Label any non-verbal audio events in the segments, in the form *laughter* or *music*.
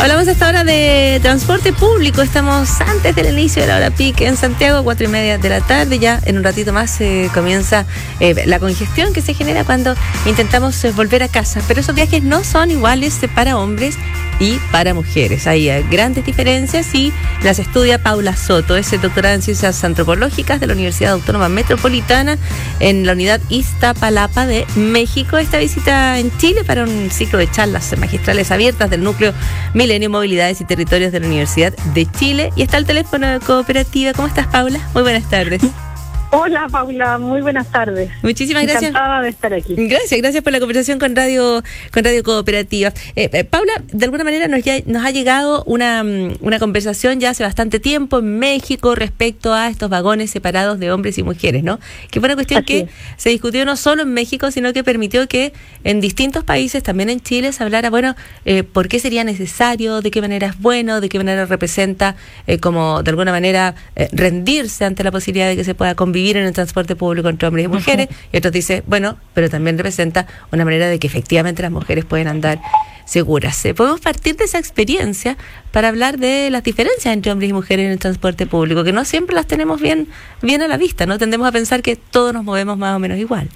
Hablamos hasta ahora de transporte público. Estamos antes del inicio de la hora pique en Santiago, cuatro y media de la tarde. Ya en un ratito más eh, comienza eh, la congestión que se genera cuando intentamos eh, volver a casa. Pero esos viajes no son iguales para hombres y para mujeres. Hay grandes diferencias y las estudia Paula Soto, es doctorada en Ciencias Antropológicas de la Universidad Autónoma Metropolitana en la unidad Iztapalapa de México. Esta visita en Chile para un ciclo de charlas magistrales abiertas del núcleo Milenio Movilidades y Territorios de la Universidad de Chile. Y está el teléfono de cooperativa. ¿Cómo estás, Paula? Muy buenas tardes. *laughs* Hola Paula, muy buenas tardes. Muchísimas gracias. Encantada de estar aquí. Gracias, gracias por la conversación con Radio con Radio Cooperativa. Eh, eh, Paula, de alguna manera nos, ya, nos ha llegado una, mm, una conversación ya hace bastante tiempo en México respecto a estos vagones separados de hombres y mujeres, ¿no? Que fue una cuestión que se discutió no solo en México, sino que permitió que en distintos países, también en Chile, se hablara, bueno, eh, por qué sería necesario, de qué manera es bueno, de qué manera representa como de alguna manera rendirse ante la posibilidad de que se pueda convivir vivir en el transporte público entre hombres y mujeres, y otros dicen, bueno, pero también representa una manera de que efectivamente las mujeres pueden andar seguras. Eh, podemos partir de esa experiencia para hablar de las diferencias entre hombres y mujeres en el transporte público, que no siempre las tenemos bien, bien a la vista, ¿no? Tendemos a pensar que todos nos movemos más o menos igual.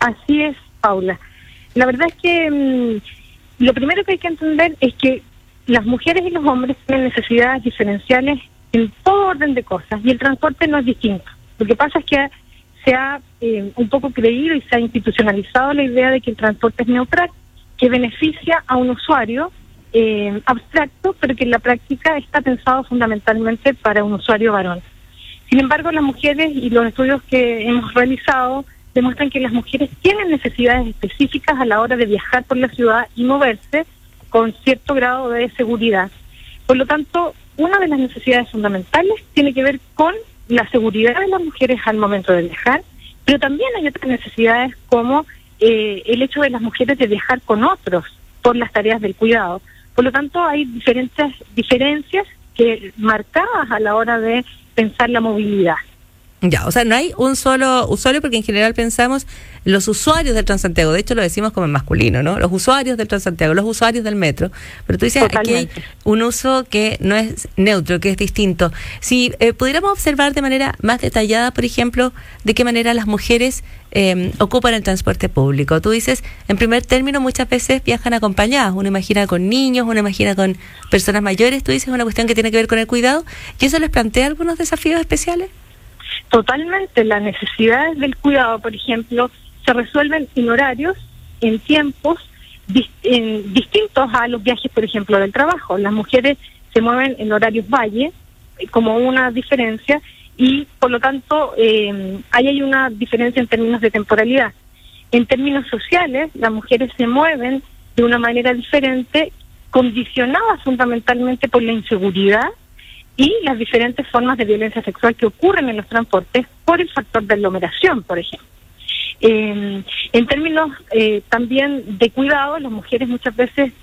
Así es, Paula. La verdad es que mm, lo primero que hay que entender es que las mujeres y los hombres tienen necesidades diferenciales en todo orden de cosas y el transporte no es distinto. Lo que pasa es que se ha eh, un poco creído y se ha institucionalizado la idea de que el transporte es neutral, que beneficia a un usuario eh, abstracto, pero que en la práctica está pensado fundamentalmente para un usuario varón. Sin embargo, las mujeres y los estudios que hemos realizado demuestran que las mujeres tienen necesidades específicas a la hora de viajar por la ciudad y moverse con cierto grado de seguridad. Por lo tanto, una de las necesidades fundamentales tiene que ver con la seguridad de las mujeres al momento de viajar, pero también hay otras necesidades como eh, el hecho de las mujeres de viajar con otros por las tareas del cuidado. Por lo tanto, hay diferentes diferencias que marcadas a la hora de pensar la movilidad. Ya, o sea, no hay un solo usuario porque en general pensamos los usuarios del Transantiago, de hecho lo decimos como en masculino, ¿no? Los usuarios del Transantiago, los usuarios del metro, pero tú dices aquí hay un uso que no es neutro, que es distinto. Si eh, pudiéramos observar de manera más detallada, por ejemplo, de qué manera las mujeres eh, ocupan el transporte público. Tú dices, en primer término, muchas veces viajan acompañadas, uno imagina con niños, uno imagina con personas mayores, tú dices una cuestión que tiene que ver con el cuidado, ¿y eso les plantea algunos desafíos especiales? Totalmente, las necesidades del cuidado, por ejemplo, se resuelven en horarios, en tiempos distintos a los viajes, por ejemplo, del trabajo. Las mujeres se mueven en horarios valle, eh, como una diferencia, y por lo tanto eh, ahí hay una diferencia en términos de temporalidad. En términos sociales, las mujeres se mueven de una manera diferente, condicionadas fundamentalmente por la inseguridad y las diferentes formas de violencia sexual que ocurren en los transportes por el factor de aglomeración, por ejemplo. Eh, en términos eh, también de cuidado, las mujeres muchas veces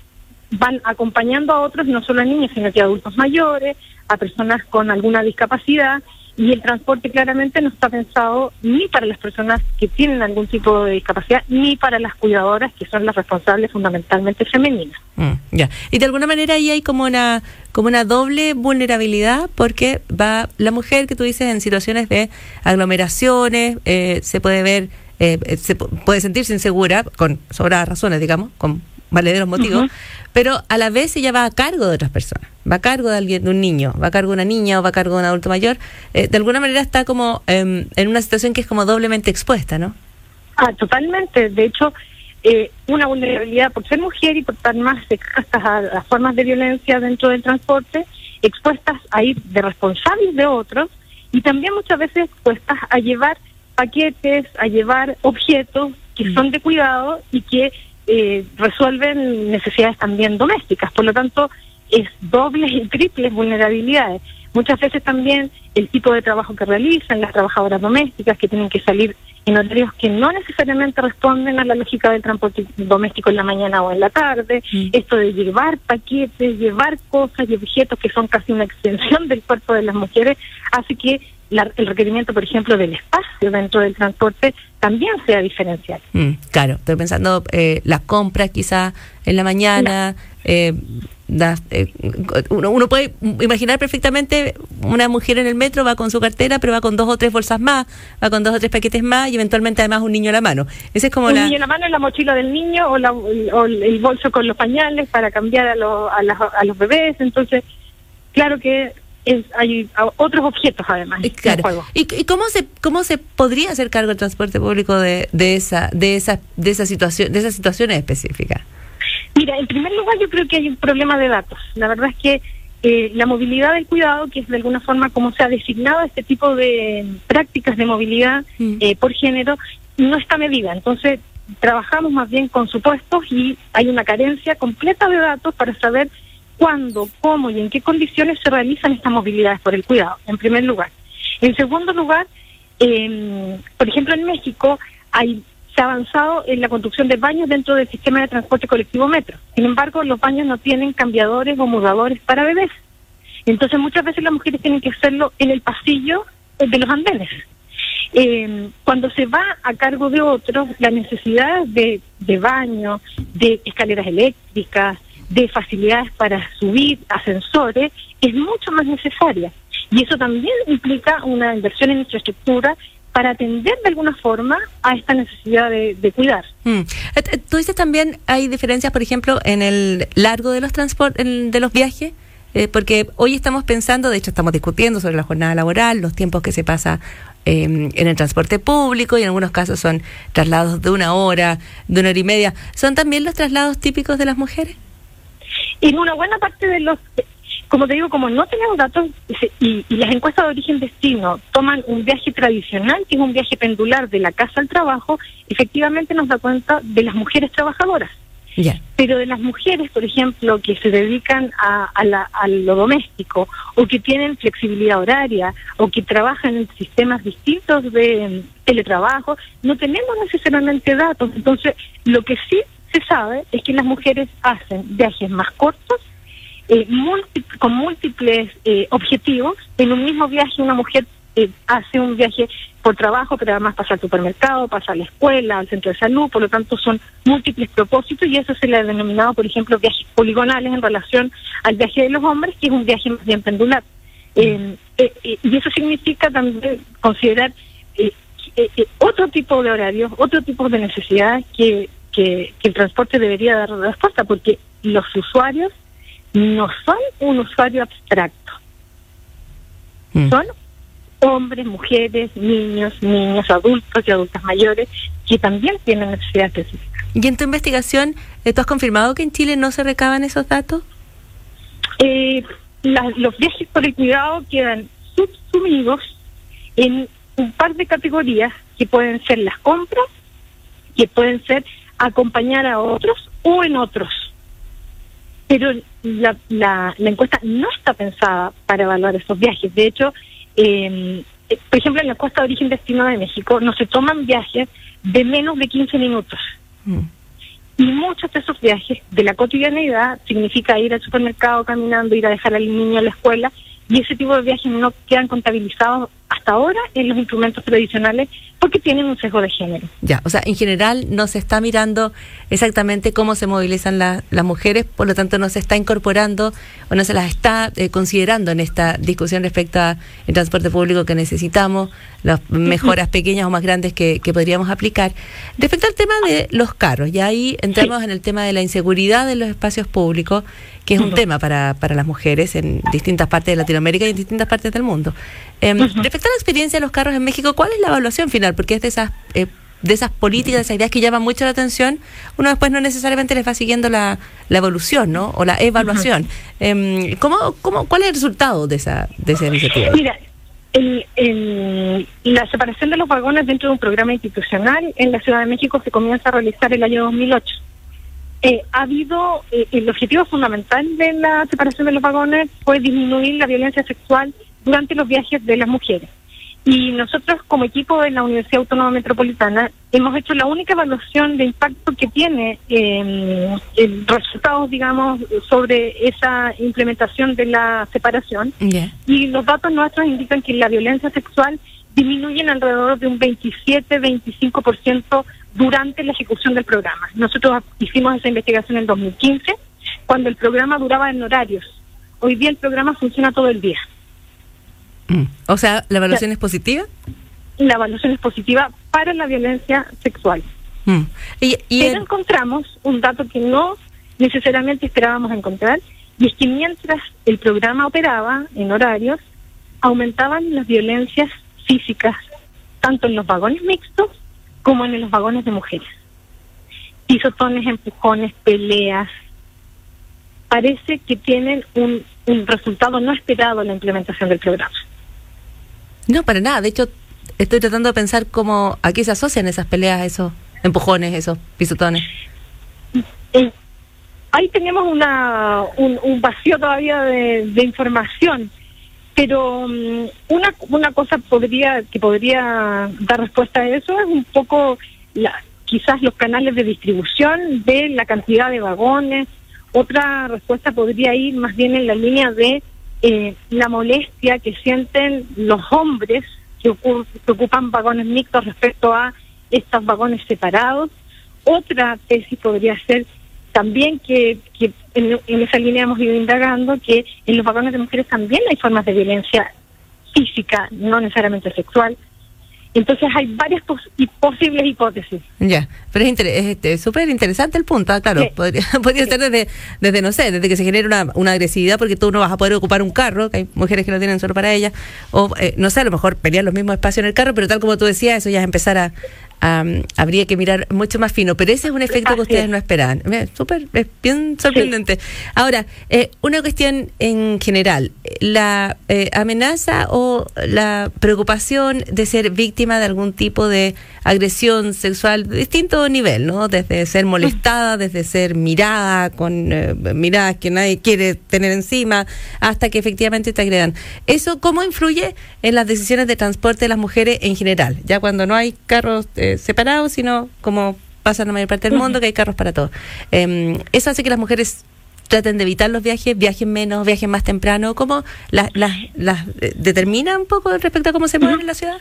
van acompañando a otros, no solo a niños, sino que a adultos mayores, a personas con alguna discapacidad, y el transporte claramente no está pensado ni para las personas que tienen algún tipo de discapacidad, ni para las cuidadoras, que son las responsables fundamentalmente femeninas. Mm, ya. Y de alguna manera ahí hay como una, como una doble vulnerabilidad, porque va la mujer que tú dices en situaciones de aglomeraciones, eh, se puede ver, eh, se puede sentirse insegura, con sobradas razones, digamos, con valederos motivos, pero a la vez ella va a cargo de otras personas, va a cargo de alguien, de un niño, va a cargo de una niña o va a cargo de un adulto mayor, eh, de alguna manera está como em, en una situación que es como doblemente expuesta, ¿no? Ah, totalmente. De hecho, eh, una vulnerabilidad por ser mujer y por estar más expuestas a las formas de violencia dentro del transporte, expuestas a ir de responsables de otros y también muchas veces expuestas a llevar paquetes, a llevar objetos que mm. son de cuidado y que eh, resuelven necesidades también domésticas. Por lo tanto, es dobles y triples vulnerabilidades. Muchas veces también el tipo de trabajo que realizan las trabajadoras domésticas, que tienen que salir en horarios que no necesariamente responden a la lógica del transporte doméstico en la mañana o en la tarde, mm. esto de llevar paquetes, llevar cosas y objetos que son casi una extensión del cuerpo de las mujeres, hace que el requerimiento, por ejemplo, del espacio dentro del transporte también sea diferencial. Mm, claro, estoy pensando eh, las compras quizá en la mañana. Eh, eh, uno, puede imaginar perfectamente una mujer en el metro va con su cartera, pero va con dos o tres bolsas más, va con dos o tres paquetes más y eventualmente además un niño en la mano. Ese es como un niño en la mano, en la mochila del niño o, el bolso con los pañales para cambiar a, a los bebés. Entonces, claro que hay otros objetos además. Claro. ¿Y, cómo se cómo se podría hacer cargo el transporte público de, de esa de esa de esa situación de esas situaciones específicas? Mira, en primer lugar yo creo que hay un problema de datos. La verdad es que eh, la movilidad del cuidado, que es de alguna forma como se ha designado este tipo de prácticas de movilidad mm. eh, por género, no está medida. Entonces trabajamos más bien con supuestos y hay una carencia completa de datos para saber cuándo, cómo y en qué condiciones se realizan estas movilidades por el cuidado, en primer lugar. En segundo lugar, por ejemplo, en México hay, se ha avanzado en la construcción de baños dentro del sistema de transporte colectivo metro. Sin embargo, los baños no tienen cambiadores o mudadores para bebés. Entonces, muchas veces las mujeres tienen que hacerlo en el pasillo de los andenes. Eh, cuando se va a cargo de otros, la necesidad de, de baño, de escaleras eléctricas, de facilidades para subir ascensores es mucho más necesaria. Y eso también implica una inversión en infraestructura para atender de alguna forma a esta necesidad de, cuidar. Mm. Eh, eh, tú dices también hay diferencias, por ejemplo, en el largo de los transportes, de los viajes, eh, porque hoy estamos pensando, de hecho estamos discutiendo sobre la jornada laboral, los tiempos que se pasa em, en el transporte público y en algunos casos son traslados de una hora, de una hora y media. ¿Son también los traslados típicos de las mujeres? En una buena parte de los, como te digo, como no tenemos datos y, las encuestas de origen-destino toman un viaje tradicional, que es un viaje pendular de la casa al trabajo, efectivamente nos da cuenta de las mujeres trabajadoras. Pero de las mujeres, por ejemplo, que se dedican a, a, lo doméstico o que tienen flexibilidad horaria o que trabajan en sistemas distintos de teletrabajo, no tenemos necesariamente datos. Entonces, lo que sí se sabe es que las mujeres hacen viajes más cortos, eh, con múltiples eh, objetivos. En un mismo viaje una mujer eh, hace un viaje por trabajo, pero además pasa al supermercado, pasa a la escuela, al centro de salud, por lo tanto son múltiples propósitos y eso se le ha denominado, por ejemplo, viajes poligonales en relación al viaje de los hombres, que es un viaje más bien pendular. Mm. y eso significa también considerar otro tipo de horarios, otro tipo de necesidades que que, el transporte debería dar respuesta, porque los usuarios no son un usuario abstracto. Mm. Son hombres, mujeres, niños, niños, adultos y adultas mayores que también tienen necesidades específicas. ¿Y en tu investigación, eh, tú has confirmado que en Chile no se recaban esos datos? Eh, los viajes por el cuidado quedan subsumidos en un par de categorías que pueden ser las compras, que pueden ser acompañar a otros o en otros. Pero la, la, encuesta no está pensada para evaluar esos viajes. De hecho, em, eh, por ejemplo, en la costa de origen destino de México no se toman viajes de menos de 15 minutos. Mm. Y muchos de esos viajes de la cotidianeidad significa ir al supermercado caminando, ir a dejar al niño a la escuela, y ese tipo de viajes no quedan contabilizados hasta ahora en los instrumentos tradicionales porque tienen un sesgo de género. Ya, o sea, en general no se está mirando exactamente cómo se movilizan las mujeres, por lo tanto no se está incorporando o no se las está eh, considerando en esta discusión respecto al transporte público que necesitamos, las mejoras pequeñas o más grandes que, podríamos aplicar. Respecto al tema de los carros, ya ahí entramos en el tema de la inseguridad en los espacios públicos, que es un tema para, para las mujeres en distintas partes de Latinoamérica y en distintas partes del mundo. Eh, Respecto a la experiencia de los carros en México, ¿cuál es la evaluación final? Porque es de esas, eh, de esas políticas, de esas ideas que llaman mucho la atención, uno después no necesariamente les va siguiendo la, la evolución, ¿no? O la evaluación. Em, ¿cómo, cómo, ¿Cuál es el resultado de esa, de esa iniciativa? Mira, el, la separación de los vagones dentro de un programa institucional en la Ciudad de México se comienza a realizar el año 2008. Eh, ha habido, eh, el objetivo fundamental de la separación de los vagones fue disminuir la violencia sexual durante los viajes de las mujeres. Y nosotros como equipo de la Universidad Autónoma Metropolitana hemos hecho la única evaluación de impacto que tiene eh, resultados, digamos, sobre esa implementación de la separación. Y los datos nuestros indican que la violencia sexual disminuye en alrededor de un 27-25% durante la ejecución del programa. Nosotros hicimos esa investigación en 2015, cuando el programa duraba en horarios. Hoy día el programa funciona todo el día. Mm. O sea, ¿la evaluación es positiva? La evaluación es positiva para la violencia sexual. Mm. Y, Pero encontramos un dato que no necesariamente esperábamos encontrar, y es que mientras el programa operaba en horarios, aumentaban las violencias físicas, tanto en los vagones mixtos como en los vagones de mujeres. Pisotones, empujones, peleas. Parece que tienen un, un resultado no esperado en la implementación del programa. No, para nada. De hecho, estoy tratando de pensar cómo a qué se asocian esas peleas, esos empujones, esos pisotones. Eh, ahí tenemos una, un, vacío todavía de, información, pero mm, una, una cosa podría que podría dar respuesta a eso es un poco la, quizás los canales de distribución de la cantidad de vagones. Otra respuesta podría ir más bien en la línea de eh, la molestia que sienten los hombres que, ocupan vagones mixtos respecto a estos vagones separados. Otra tesis podría ser también que, que en, en, esa línea hemos ido indagando que en los vagones de mujeres también hay formas de violencia física, no necesariamente sexual, entonces hay varias posibles hipótesis. Ya, pero es este, súper interesante el punto, ah, claro, podría, *laughs* podría ser desde, desde, no sé, desde que se genere una, una, agresividad porque tú no vas a poder ocupar un carro, que hay mujeres que lo tienen solo para ellas, o eh, no sé, a lo mejor pelear los mismos espacios en el carro, pero tal como tú decías, eso ya es empezar a, habría que mirar mucho más fino, pero ese es un efecto que ustedes no esperaban. Súper, es bien sorprendente. Ahora, eh, una cuestión en general, la eh, amenaza o la preocupación de ser víctima de algún tipo de agresión sexual de distinto nivel, ¿no? Desde ser molestada, desde ser mirada con eh, miradas que nadie quiere tener encima, hasta que efectivamente te agredan. ¿Eso cómo influye en las decisiones de transporte de las mujeres en general? Ya cuando no hay carros separados, sino como pasa en la mayor parte del mundo, que hay carros para todos. Em, eso hace que las mujeres traten de evitar los viajes, viajen menos, viajen más temprano. ¿Cómo las, las, las eh, determina un poco respecto a cómo se mueven en la ciudad?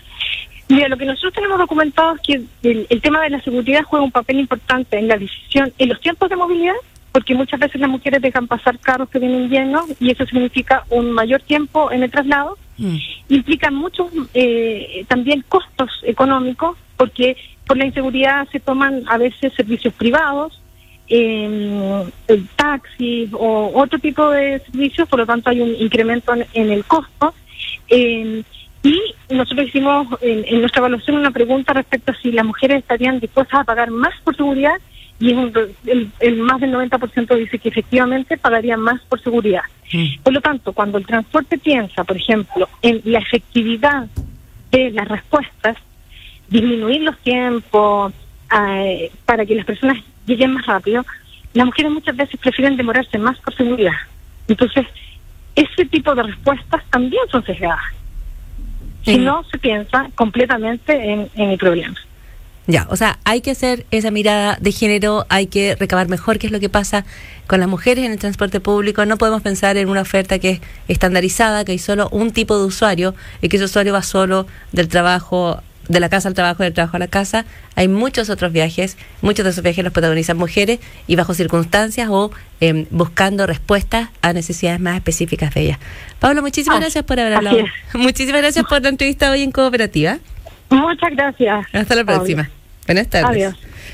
Mira, lo que nosotros tenemos documentado es que el, tema de la seguridad juega un papel importante en la decisión, en los tiempos de movilidad, porque muchas veces las mujeres dejan pasar carros que vienen llenos y eso significa un mayor tiempo en el traslado. Mm. Implica muchos eh, también costos económicos, porque por la inseguridad se toman a veces servicios privados, eh, taxis o otro tipo de servicios, por lo tanto hay un incremento en, el costo. y nosotros hicimos en, nuestra evaluación una pregunta respecto a si las mujeres estarían dispuestas a pagar más por seguridad y el, el, más del 90% dice que efectivamente pagarían más por seguridad. Por lo tanto, cuando el transporte piensa, por ejemplo, en la efectividad de las respuestas, disminuir los tiempos eh, para que las personas lleguen más rápido, las mujeres muchas veces prefieren demorarse más por seguridad. Entonces, ese tipo de respuestas también son sesgadas. Si no se piensa completamente en, en el problema. Ya, o sea, hay que hacer esa mirada de género, hay que recabar mejor qué es lo que pasa con las mujeres en el transporte público. No podemos pensar en una oferta que es estandarizada, que hay solo un tipo de usuario y que ese usuario va solo del trabajo de la casa al trabajo, del trabajo a la casa. Hay muchos otros viajes, muchos de esos viajes los protagonizan mujeres y bajo circunstancias o em, buscando respuestas a necesidades más específicas de ellas. Pablo, muchísimas gracias por haber hablado. *laughs* Muchísimas gracias por la entrevista hoy en Cooperativa. Muchas gracias. Hasta la próxima. Buenas tardes. Adiós.